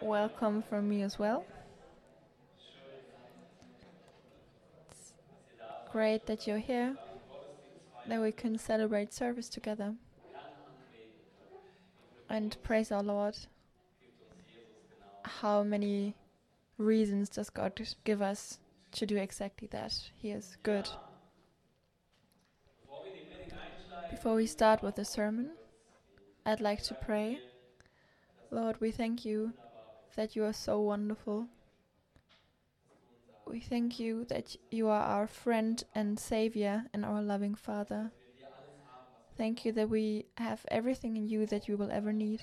welcome from me as well. It's great that you're here, that we can celebrate service together and praise our Lord. How many reasons does God give us to do exactly that? He is good. Before we start with the sermon, I'd like to pray. Lord, we thank you that you are so wonderful. We thank you that you are our friend and Savior and our loving Father. Thank you that we have everything in you that we will ever need.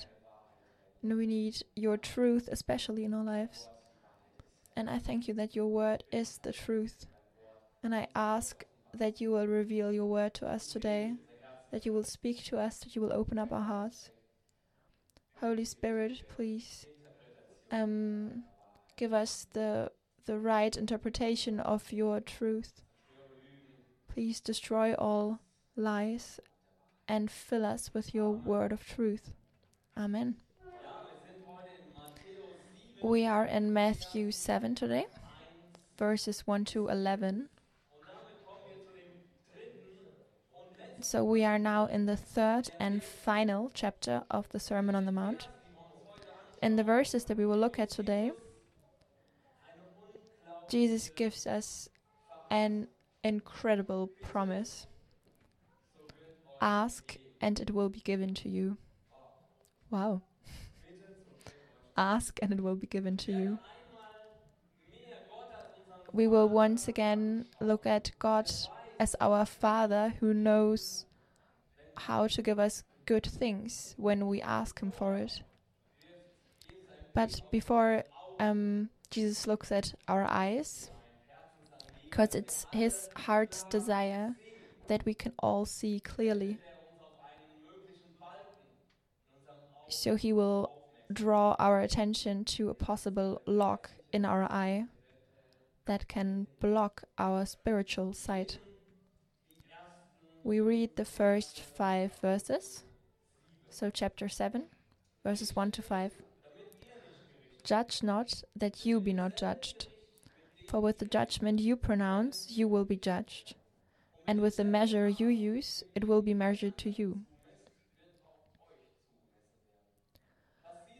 And we need your truth, especially in our lives. And I thank you that your word is the truth. And I ask that you will reveal your word to us today, that you will speak to us, that you will open up our hearts. Holy Spirit, please um, give us the the right interpretation of your truth. Please destroy all lies and fill us with your word of truth. Amen. We are in Matthew 7 today, verses 1 to 11. So we are now in the third and final chapter of the Sermon on the Mount. In the verses that we will look at today, Jesus gives us an incredible promise Ask and it will be given to you. Wow. Ask and it will be given to you. We will once again look at God as our Father who knows how to give us good things when we ask Him for it. But before um, Jesus looks at our eyes, because it's His heart's desire that we can all see clearly. So He will draw our attention to a possible lock in our eye that can block our spiritual sight. We read the first five verses, so chapter 7, verses 1 to 5. Judge not that you be not judged. For with the judgment you pronounce, you will be judged, and with the measure you use, it will be measured to you.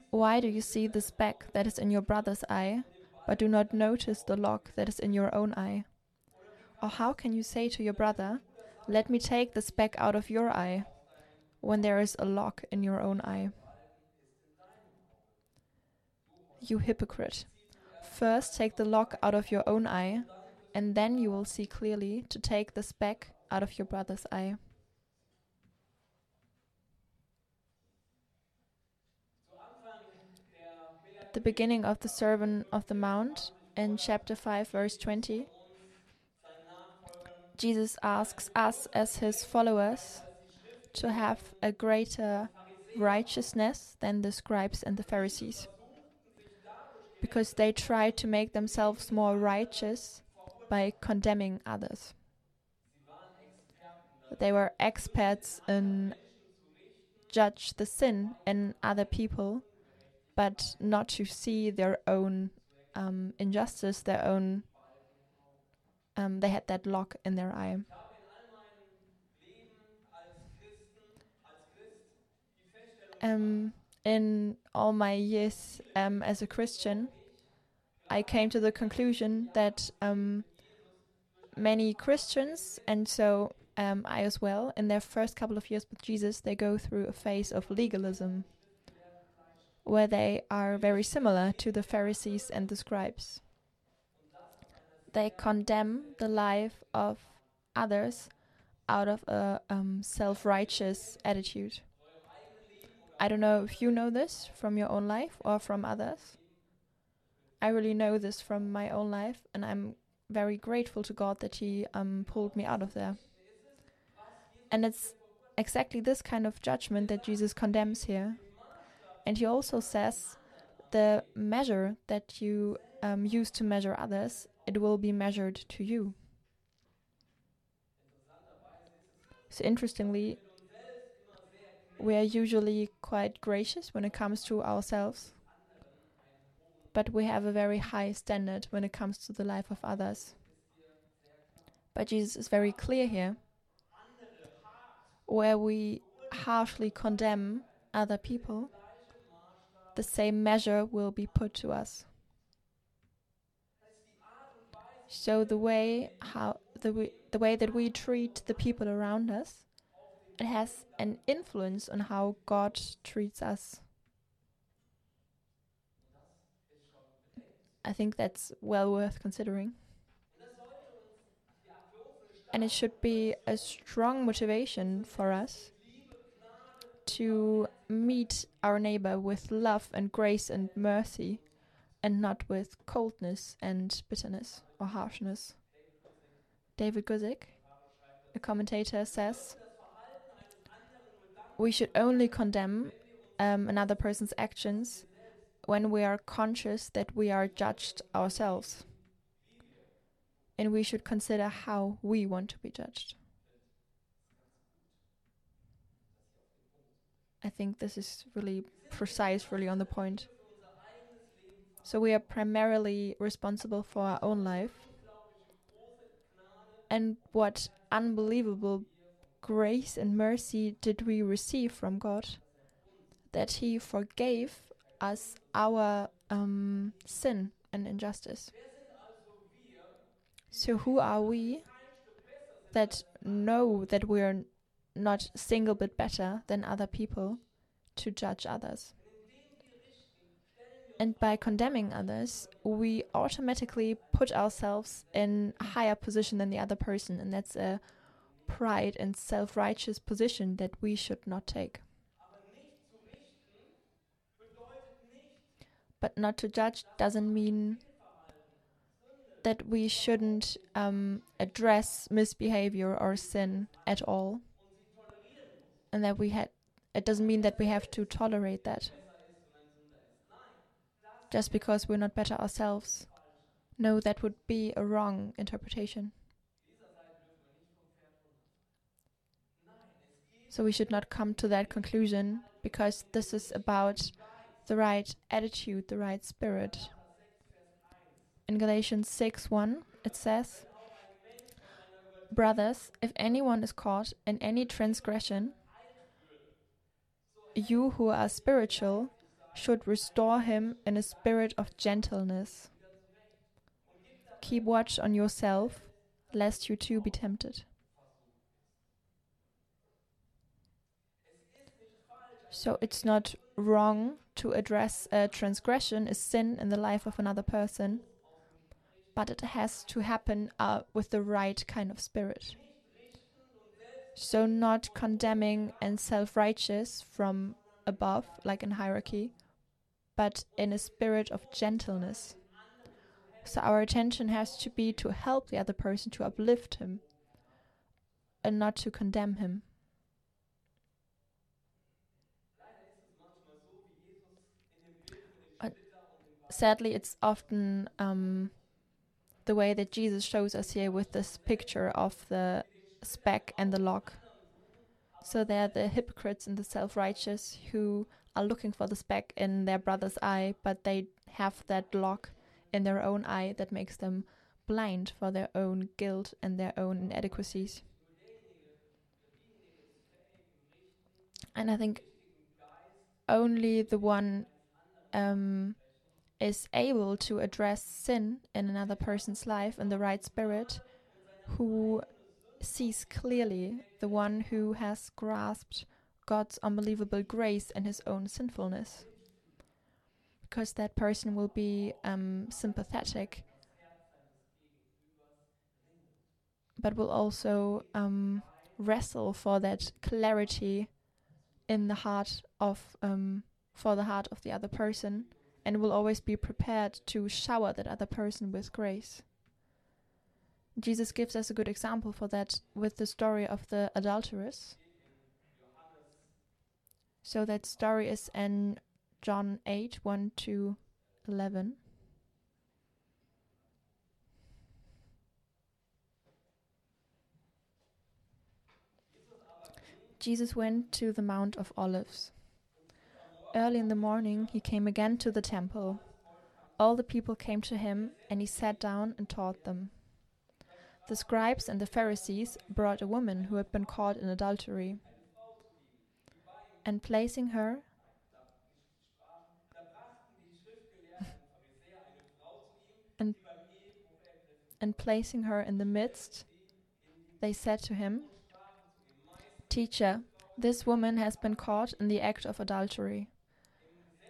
Why do you see the speck that is in your brother's eye, but do not notice the log that is in your own eye? Or how can you say to your brother, Let me take the speck out of your eye, when there is a log in your own eye? You hypocrite! First take the log out of your own eye, and then you will see clearly to take the speck out of your brother's eye. At the beginning of the Sermon of the Mount in chapter 5, verse 20, Jesus asks us as his followers to have a greater righteousness than the scribes and the Pharisees. Because they try to make themselves more righteous by condemning others. They were experts in judge the sin in other people but not to see their own um, injustice, their own. Um, they had that lock in their eye. Um, in all my years um, as a Christian, I came to the conclusion that um, many Christians, and so um, I as well, in their first couple of years with Jesus, they go through a phase of legalism where they are very similar to the Pharisees and the scribes. They condemn the life of others out of a um, self righteous attitude. I don't know if you know this from your own life or from others. I really know this from my own life, and I'm very grateful to God that He um, pulled me out of there. And it's exactly this kind of judgment that Jesus condemns here. And he also says the measure that you um, use to measure others, it will be measured to you. So, interestingly, we are usually quite gracious when it comes to ourselves. but we have a very high standard when it comes to the life of others. But Jesus is very clear here. Where we harshly condemn other people, the same measure will be put to us. So the way how the the way that we treat the people around us, it has an influence on how God treats us. I think that's well worth considering. And it should be a strong motivation for us to meet our neighbor with love and grace and mercy and not with coldness and bitterness or harshness. David Guzik, a commentator, says we should only condemn um, another person's actions when we are conscious that we are judged ourselves. And we should consider how we want to be judged. I think this is really precise, really on the point. So we are primarily responsible for our own life. And what unbelievable grace and mercy did we receive from God? That He forgave us our um, sin and injustice. So, who are we that know that we are not single bit better than other people to judge others? And by condemning others, we automatically put ourselves in a higher position than the other person, and that's a pride and self righteous position that we should not take. But not to judge doesn't mean that we shouldn't um, address misbehavior or sin at all. And that we had, it doesn't mean that we have to tolerate that. Just because we're not better ourselves. No, that would be a wrong interpretation. So we should not come to that conclusion because this is about the right attitude, the right spirit. In Galatians 6 1, it says, Brothers, if anyone is caught in any transgression, you who are spiritual should restore him in a spirit of gentleness. Keep watch on yourself, lest you too be tempted. So it's not wrong to address a transgression, a sin in the life of another person, but it has to happen uh, with the right kind of spirit. So, not condemning and self righteous from above, like in hierarchy, but in a spirit of gentleness. So, our attention has to be to help the other person, to uplift him, and not to condemn him. Sadly, it's often um, the way that Jesus shows us here with this picture of the speck and the log. So they're the hypocrites and the self righteous who are looking for the speck in their brother's eye, but they have that log in their own eye that makes them blind for their own guilt and their own inadequacies. And I think only the one um, is able to address sin in another person's life in the right spirit, who sees clearly the one who has grasped God's unbelievable grace and his own sinfulness. Because that person will be um, sympathetic, but will also um, wrestle for that clarity in the heart of um, for the heart of the other person and will always be prepared to shower that other person with grace. Jesus gives us a good example for that with the story of the adulteress. So that story is in John 8 1 to 11. Jesus went to the Mount of Olives. Early in the morning he came again to the temple. all the people came to him, and he sat down and taught them. The scribes and the Pharisees brought a woman who had been caught in adultery. And placing her and, and placing her in the midst, they said to him, Teacher, this woman has been caught in the act of adultery.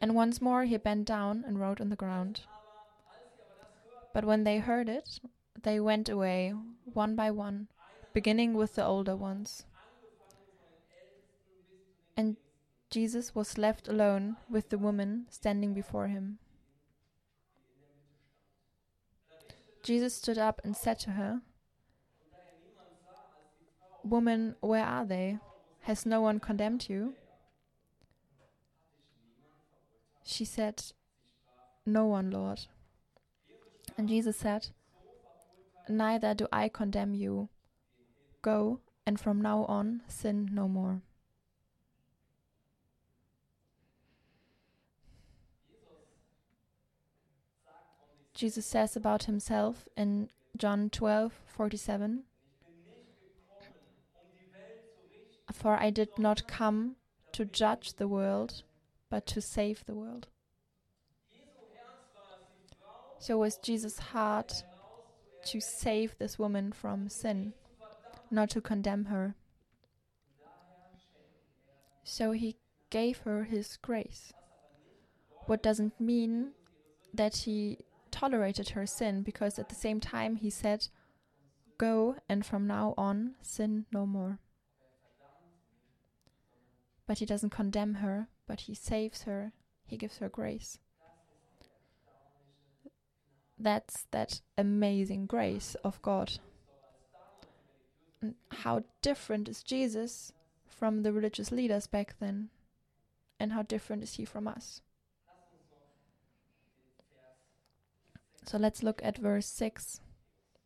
And once more he bent down and wrote on the ground. But when they heard it, they went away, one by one, beginning with the older ones. And Jesus was left alone with the woman standing before him. Jesus stood up and said to her, Woman, where are they? Has no one condemned you? She said, No one, Lord. And Jesus said, Neither do I condemn you. Go, and from now on sin no more. Jesus says about himself in John 12:47 For I did not come to judge the world but to save the world. So was Jesus' heart to save this woman from sin, not to condemn her. So he gave her his grace. What doesn't mean that he tolerated her sin, because at the same time he said, Go and from now on sin no more. But he doesn't condemn her, but he saves her, he gives her grace. That's that amazing grace of God. How different is Jesus from the religious leaders back then? And how different is he from us? So let's look at verse 6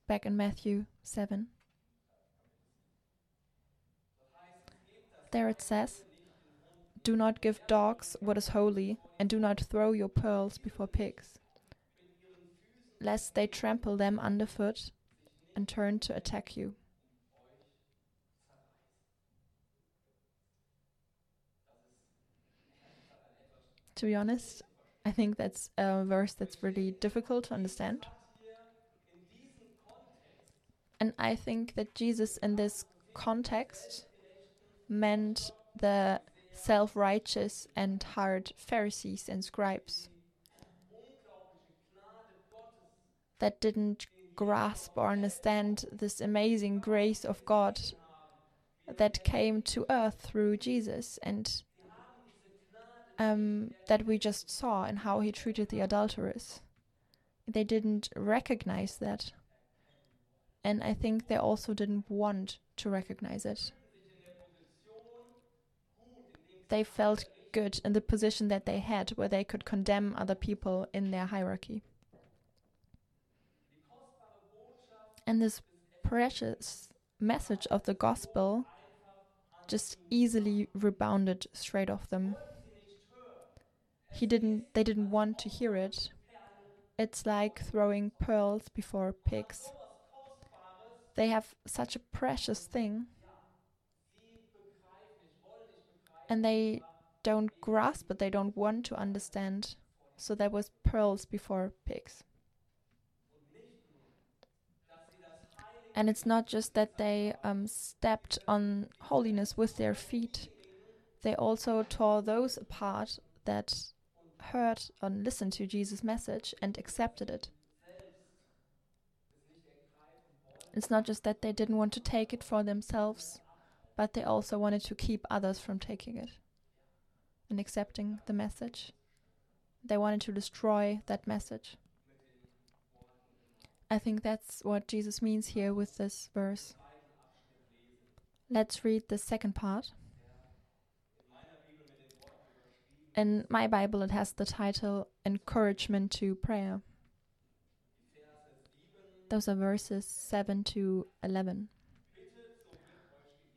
back in Matthew 7. There it says, Do not give dogs what is holy, and do not throw your pearls before pigs, lest they trample them underfoot and turn to attack you. To be honest, I think that's a verse that's really difficult to understand. And I think that Jesus, in this context, meant the self righteous and hard Pharisees and scribes that didn't grasp or understand this amazing grace of God that came to earth through Jesus and um, that we just saw and how he treated the adulteress. They didn't recognize that. And I think they also didn't want to recognize it. They felt good in the position that they had, where they could condemn other people in their hierarchy. And this precious message of the gospel just easily rebounded straight off them. He didn't they didn't want to hear it. It's like throwing pearls before pigs. They have such a precious thing and they don't grasp but they don't want to understand. So there was pearls before pigs. And it's not just that they um, stepped on holiness with their feet. They also tore those apart that heard and listened to Jesus' message and accepted it. It's not just that they didn't want to take it for themselves, but they also wanted to keep others from taking it and accepting the message. They wanted to destroy that message. I think that's what Jesus means here with this verse. Let's read the second part. In my Bible, it has the title Encouragement to Prayer. Those are verses 7 to 11.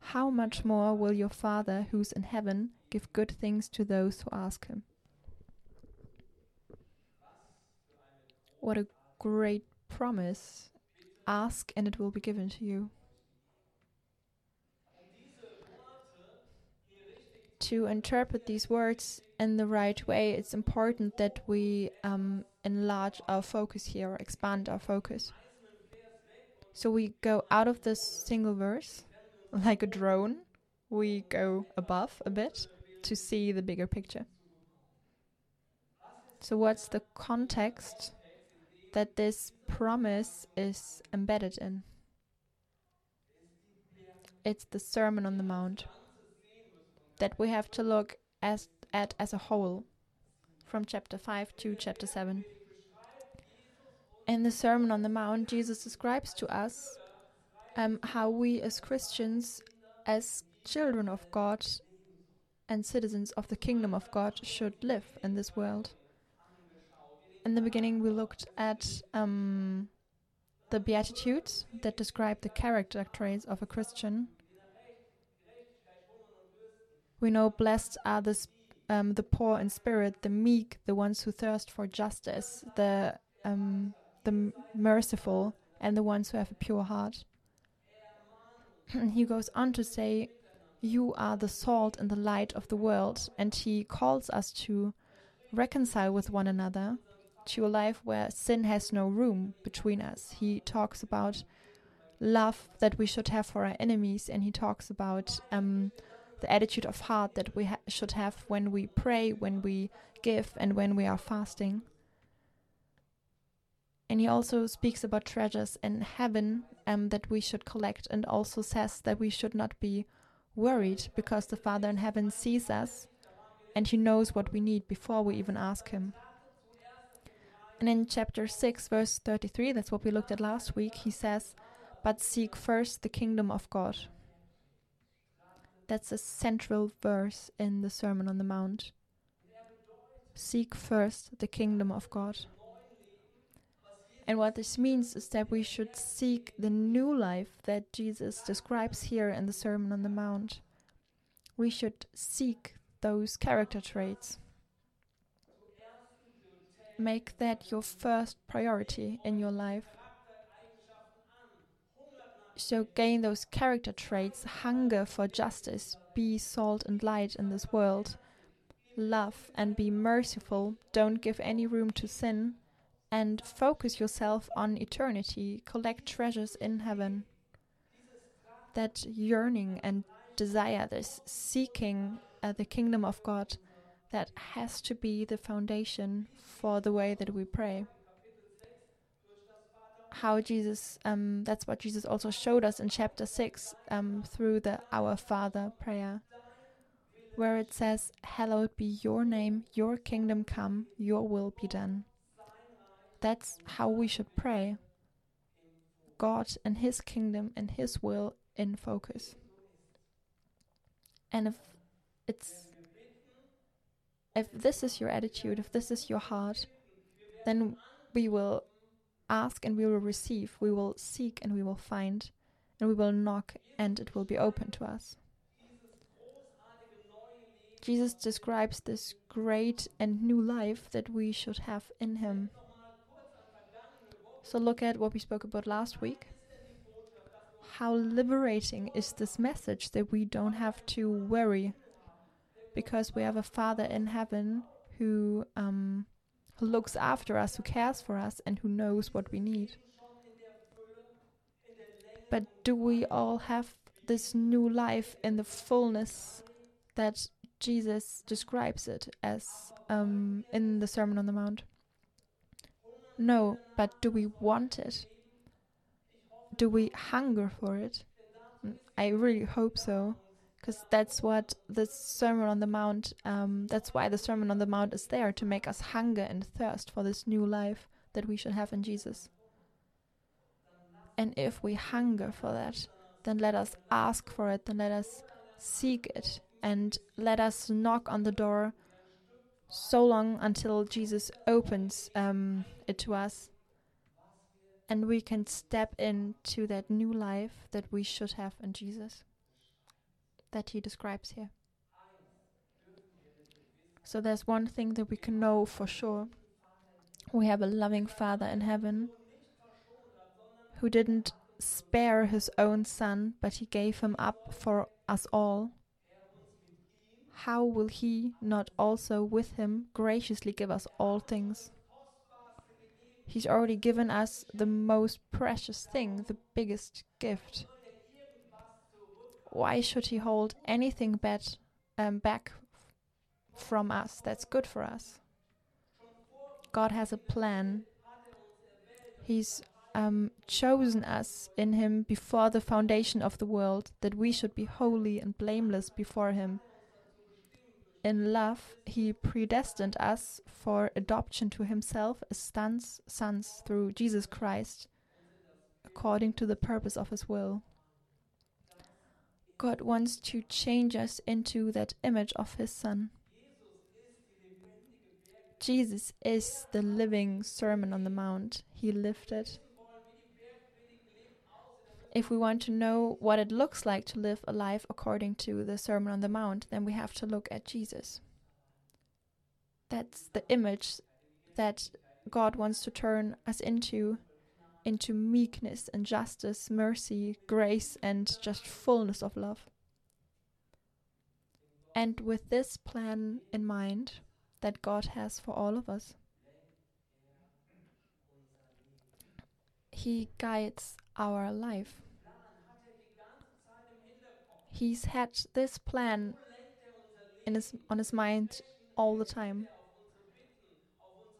how much more will your Father who's in heaven give good things to those who ask him? What a great promise. Ask and it will be given to you. To interpret these words in the right way, it's important that we um, enlarge our focus here, expand our focus. So we go out of this single verse like a drone, we go above a bit to see the bigger picture. So, what's the context that this promise is embedded in? It's the Sermon on the Mount that we have to look as, at as a whole from chapter 5 to chapter 7. In the Sermon on the Mount, Jesus describes to us um, how we as Christians, as children of God and citizens of the kingdom of God, should live in this world. In the beginning, we looked at um, the Beatitudes that describe the character traits of a Christian. We know blessed are the, um, the poor in spirit, the meek, the ones who thirst for justice, the um, the merciful, and the ones who have a pure heart. he goes on to say, You are the salt and the light of the world, and he calls us to reconcile with one another to a life where sin has no room between us. He talks about love that we should have for our enemies, and he talks about um, the attitude of heart that we ha should have when we pray, when we give, and when we are fasting. And he also speaks about treasures in heaven um, that we should collect, and also says that we should not be worried because the Father in heaven sees us and he knows what we need before we even ask him. And in chapter 6, verse 33, that's what we looked at last week, he says, But seek first the kingdom of God. That's a central verse in the Sermon on the Mount. Seek first the kingdom of God. And what this means is that we should seek the new life that Jesus describes here in the Sermon on the Mount. We should seek those character traits. Make that your first priority in your life. So, gain those character traits hunger for justice, be salt and light in this world, love and be merciful, don't give any room to sin and focus yourself on eternity, collect treasures in heaven. That yearning and desire, this seeking uh, the kingdom of God, that has to be the foundation for the way that we pray. How Jesus, um, that's what Jesus also showed us in chapter 6 um, through the Our Father prayer, where it says, Hallowed be your name, your kingdom come, your will be done. That's how we should pray. God and His kingdom and His will in focus. And if it's if this is your attitude, if this is your heart, then we will ask and we will receive, we will seek and we will find, and we will knock and it will be open to us. Jesus describes this great and new life that we should have in Him. So look at what we spoke about last week. How liberating is this message that we don't have to worry because we have a Father in heaven who um, who looks after us, who cares for us, and who knows what we need. But do we all have this new life in the fullness that Jesus describes it as um, in the Sermon on the Mount? No, but do we want it? Do we hunger for it? Mm, I really hope so, because that's what the Sermon on the Mount. Um, that's why the Sermon on the Mount is there to make us hunger and thirst for this new life that we should have in Jesus. And if we hunger for that, then let us ask for it, then let us seek it, and let us knock on the door so long until Jesus opens um, it to us. And we can step into that new life that we should have in Jesus, that he describes here. So there's one thing that we can know for sure we have a loving Father in heaven who didn't spare his own son, but he gave him up for us all, how will he not also with him graciously give us all things? He's already given us the most precious thing, the biggest gift. Why should he hold anything bad, um, back from us that's good for us? God has a plan. He's um, chosen us in Him before the foundation of the world, that we should be holy and blameless before Him. In love, He predestined us for adoption to Himself as sons, sons through Jesus Christ, according to the purpose of His will. God wants to change us into that image of His Son. Jesus is the living Sermon on the Mount. He lived it. If we want to know what it looks like to live a life according to the Sermon on the Mount, then we have to look at Jesus. That's the image that God wants to turn us into into meekness and justice, mercy, grace, and just fullness of love. And with this plan in mind that God has for all of us, He guides our life. He's had this plan in his, on his mind all the time.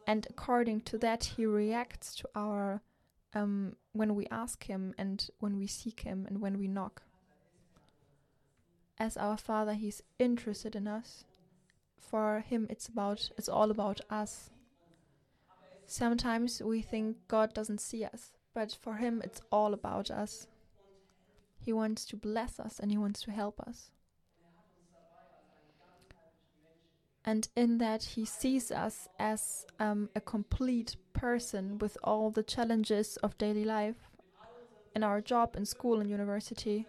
And according to that, he reacts to our um, when we ask him and when we seek him and when we knock. As our Father, he's interested in us. For him, it's about it's all about us. Sometimes we think God doesn't see us, but for him, it's all about us. He wants to bless us and he wants to help us. And in that, he sees us as um, a complete person with all the challenges of daily life, in our job, in school, and university,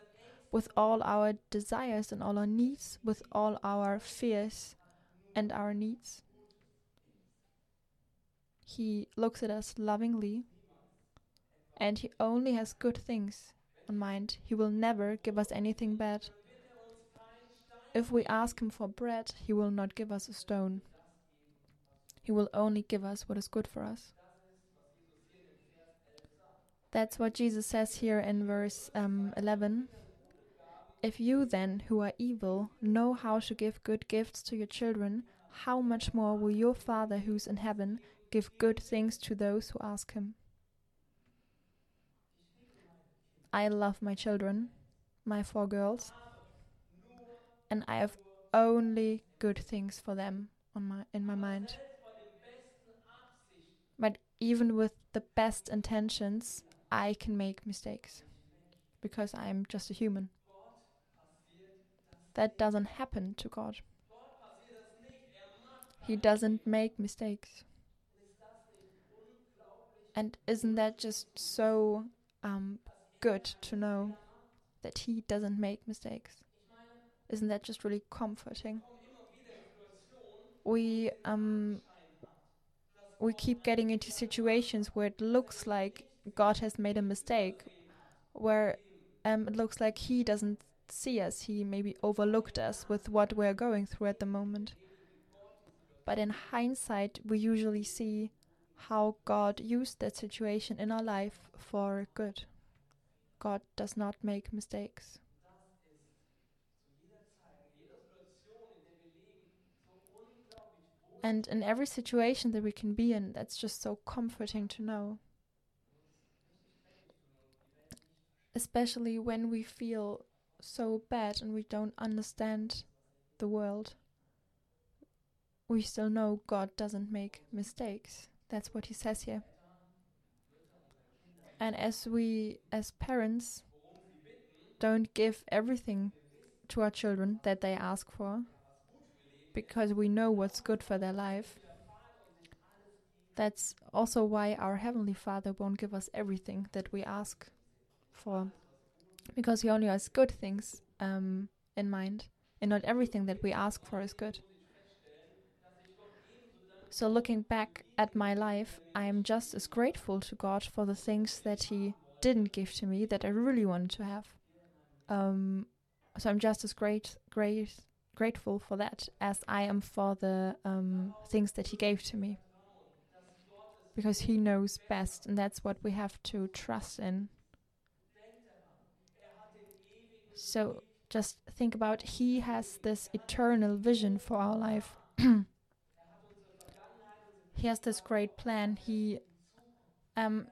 with all our desires and all our needs, with all our fears and our needs. He looks at us lovingly, and he only has good things on mind. He will never give us anything bad. If we ask him for bread, he will not give us a stone. He will only give us what is good for us. That's what Jesus says here in verse um, 11. If you then, who are evil, know how to give good gifts to your children, how much more will your Father who's in heaven give good things to those who ask him? I love my children, my four girls, and I have only good things for them on my in my mind. But even with the best intentions, I can make mistakes because I'm just a human. That doesn't happen to God. He doesn't make mistakes. And isn't that just so um, good to know that He doesn't make mistakes? Isn't that just really comforting? We um, we keep getting into situations where it looks like God has made a mistake, where um, it looks like He doesn't see us. He maybe overlooked us with what we're going through at the moment. But in hindsight, we usually see how God used that situation in our life for good. God does not make mistakes. And in every situation that we can be in, that's just so comforting to know. Especially when we feel so bad and we don't understand the world. We still know God doesn't make mistakes. That's what he says here. And as we, as parents, don't give everything to our children that they ask for, because we know what's good for their life. That's also why our Heavenly Father won't give us everything that we ask for, because He only has good things um, in mind, and not everything that we ask for is good. So, looking back at my life, I am just as grateful to God for the things that He didn't give to me that I really wanted to have. Um, so I'm just as great, great, grateful for that as I am for the um, things that He gave to me. Because He knows best, and that's what we have to trust in. So just think about He has this eternal vision for our life. he has this great plan. He um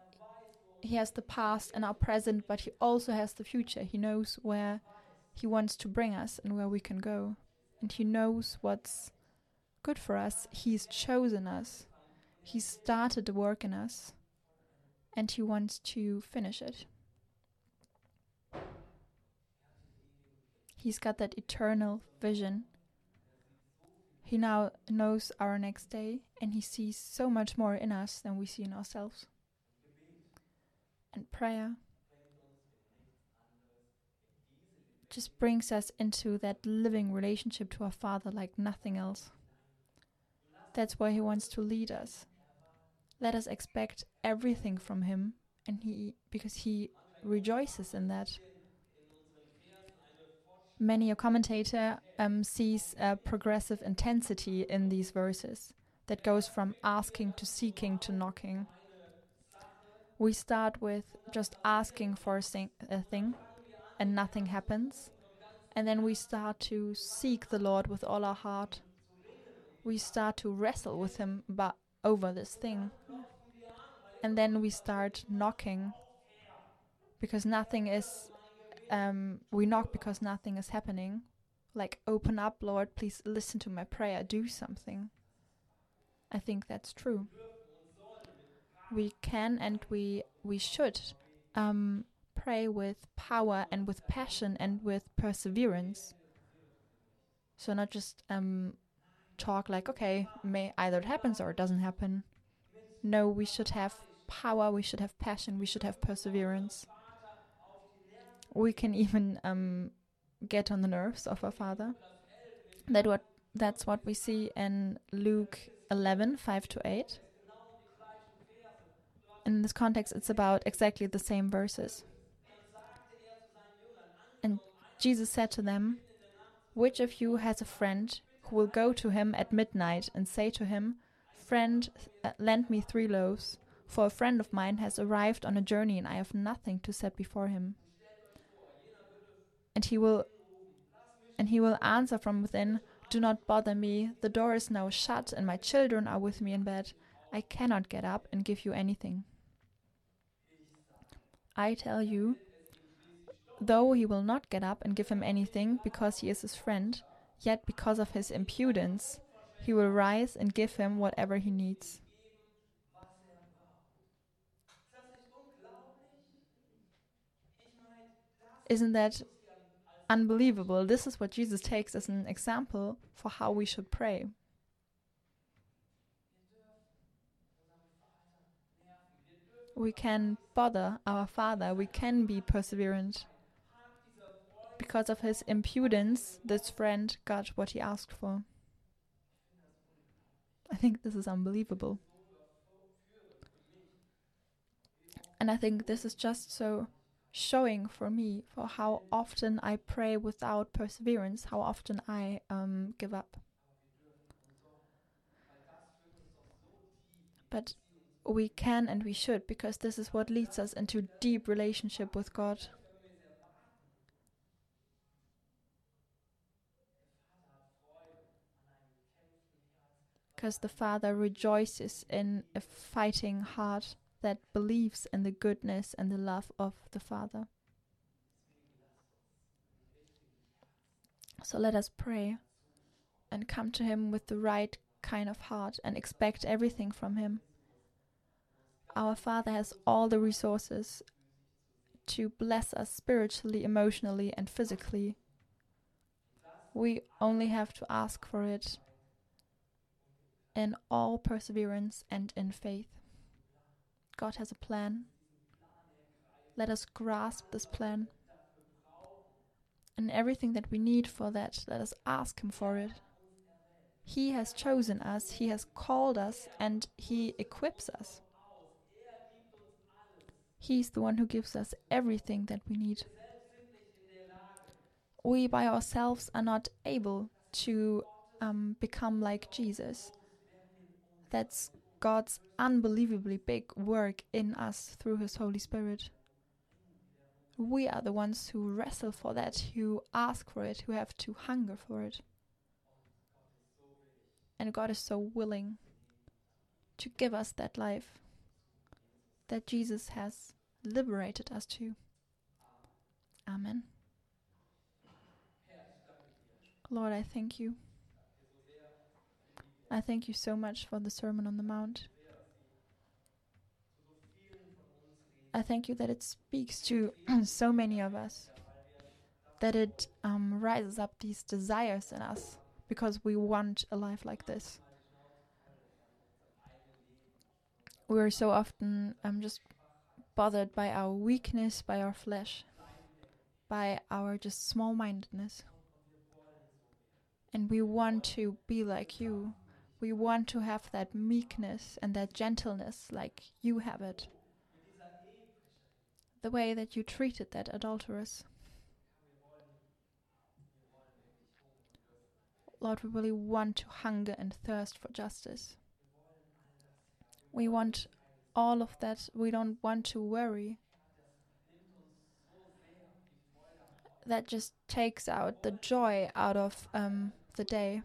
he has the past and our present, but he also has the future. He knows where he wants to bring us and where we can go. And he knows what's good for us. He's chosen us. He started the work in us. And he wants to finish it. He's got that eternal vision. He now knows our next day and he sees so much more in us than we see in ourselves. And prayer just brings us into that living relationship to our Father like nothing else. That's where He wants to lead us. Let us expect everything from Him, and He because He rejoices in that. Many a commentator um, sees a progressive intensity in these verses that goes from asking to seeking to knocking. We start with just asking for a, a thing and nothing happens. And then we start to seek the Lord with all our heart. We start to wrestle with Him but over this thing. And then we start knocking because nothing is, um, we knock because nothing is happening. Like, open up, Lord, please listen to my prayer, do something. I think that's true. We can and we we should um, pray with power and with passion and with perseverance. So not just um, talk like, okay, may either it happens or it doesn't happen. No, we should have power, we should have passion, we should have perseverance. We can even um, get on the nerves of our Father. That what that's what we see in Luke 11, 5 to 8. In this context, it's about exactly the same verses. And Jesus said to them, Which of you has a friend who will go to him at midnight and say to him, Friend, uh, lend me three loaves, for a friend of mine has arrived on a journey and I have nothing to set before him? And he will and he will answer from within, Do not bother me, the door is now shut and my children are with me in bed. I cannot get up and give you anything. I tell you, though he will not get up and give him anything because he is his friend, yet because of his impudence, he will rise and give him whatever he needs. Isn't that unbelievable? This is what Jesus takes as an example for how we should pray. we can bother our Father, we can be perseverant. Because of his impudence, this friend got what he asked for. I think this is unbelievable. And I think this is just so showing for me for how often I pray without perseverance, how often I um, give up. But we can and we should because this is what leads us into deep relationship with God. Because the Father rejoices in a fighting heart that believes in the goodness and the love of the Father. So let us pray and come to Him with the right kind of heart and expect everything from Him. Our Father has all the resources to bless us spiritually, emotionally, and physically. We only have to ask for it in all perseverance and in faith. God has a plan. Let us grasp this plan. And everything that we need for that, let us ask Him for it. He has chosen us, He has called us, and He equips us. He's the one who gives us everything that we need. We by ourselves are not able to um, become like Jesus. That's God's unbelievably big work in us through His Holy Spirit. We are the ones who wrestle for that, who ask for it, who have to hunger for it. And God is so willing to give us that life that Jesus has liberated us to. Amen. Lord, I thank you. I thank you so much for the Sermon on the Mount. I thank you that it speaks to so many of us, that it um, rises up these desires in us because we want a life like this. We're so often um, just bothered by our weakness, by our flesh, by our just small mindedness. And we want to be like you. We want to have that meekness and that gentleness like you have it. The way that you treated that adulteress. Lord, we really want to hunger and thirst for justice. We want all of that. We don't want to worry. That just takes out the joy out of um, the day.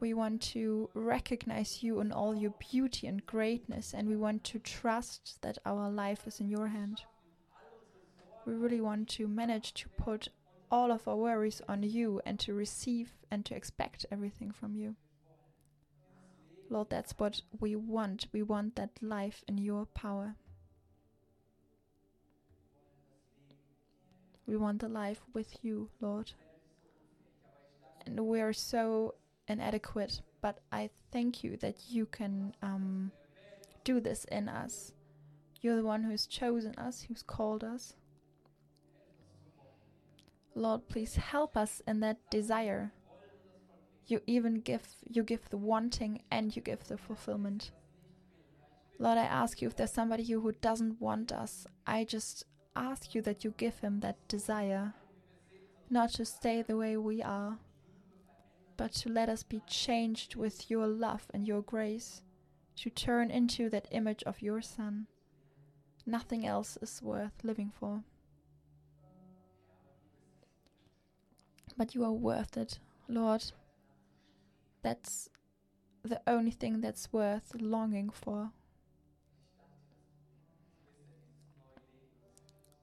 We want to recognize you in all your beauty and greatness, and we want to trust that our life is in your hand. We really want to manage to put all of our worries on you and to receive and to expect everything from you. Lord, that's what we want. We want that life in your power. We want the life with you, Lord. And we are so inadequate, but I thank you that you can um, do this in us. You're the one who's chosen us, who's called us. Lord, please help us in that desire you even give you give the wanting and you give the fulfillment lord i ask you if there's somebody here who doesn't want us i just ask you that you give him that desire not to stay the way we are but to let us be changed with your love and your grace to turn into that image of your son nothing else is worth living for but you are worth it lord that's the only thing that's worth longing for.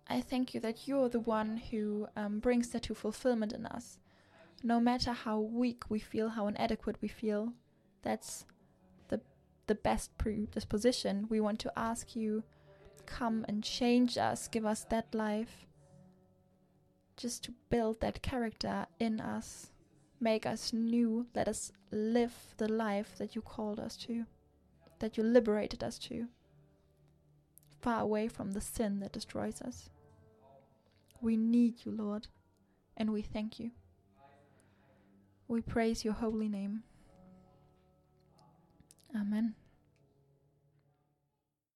I thank you that you're the one who um, brings that to fulfillment in us. No matter how weak we feel, how inadequate we feel, that's the the best predisposition. We want to ask you, come and change us, give us that life, just to build that character in us. Make us new. Let us live the life that you called us to, that you liberated us to, far away from the sin that destroys us. We need you, Lord, and we thank you. We praise your holy name. Amen.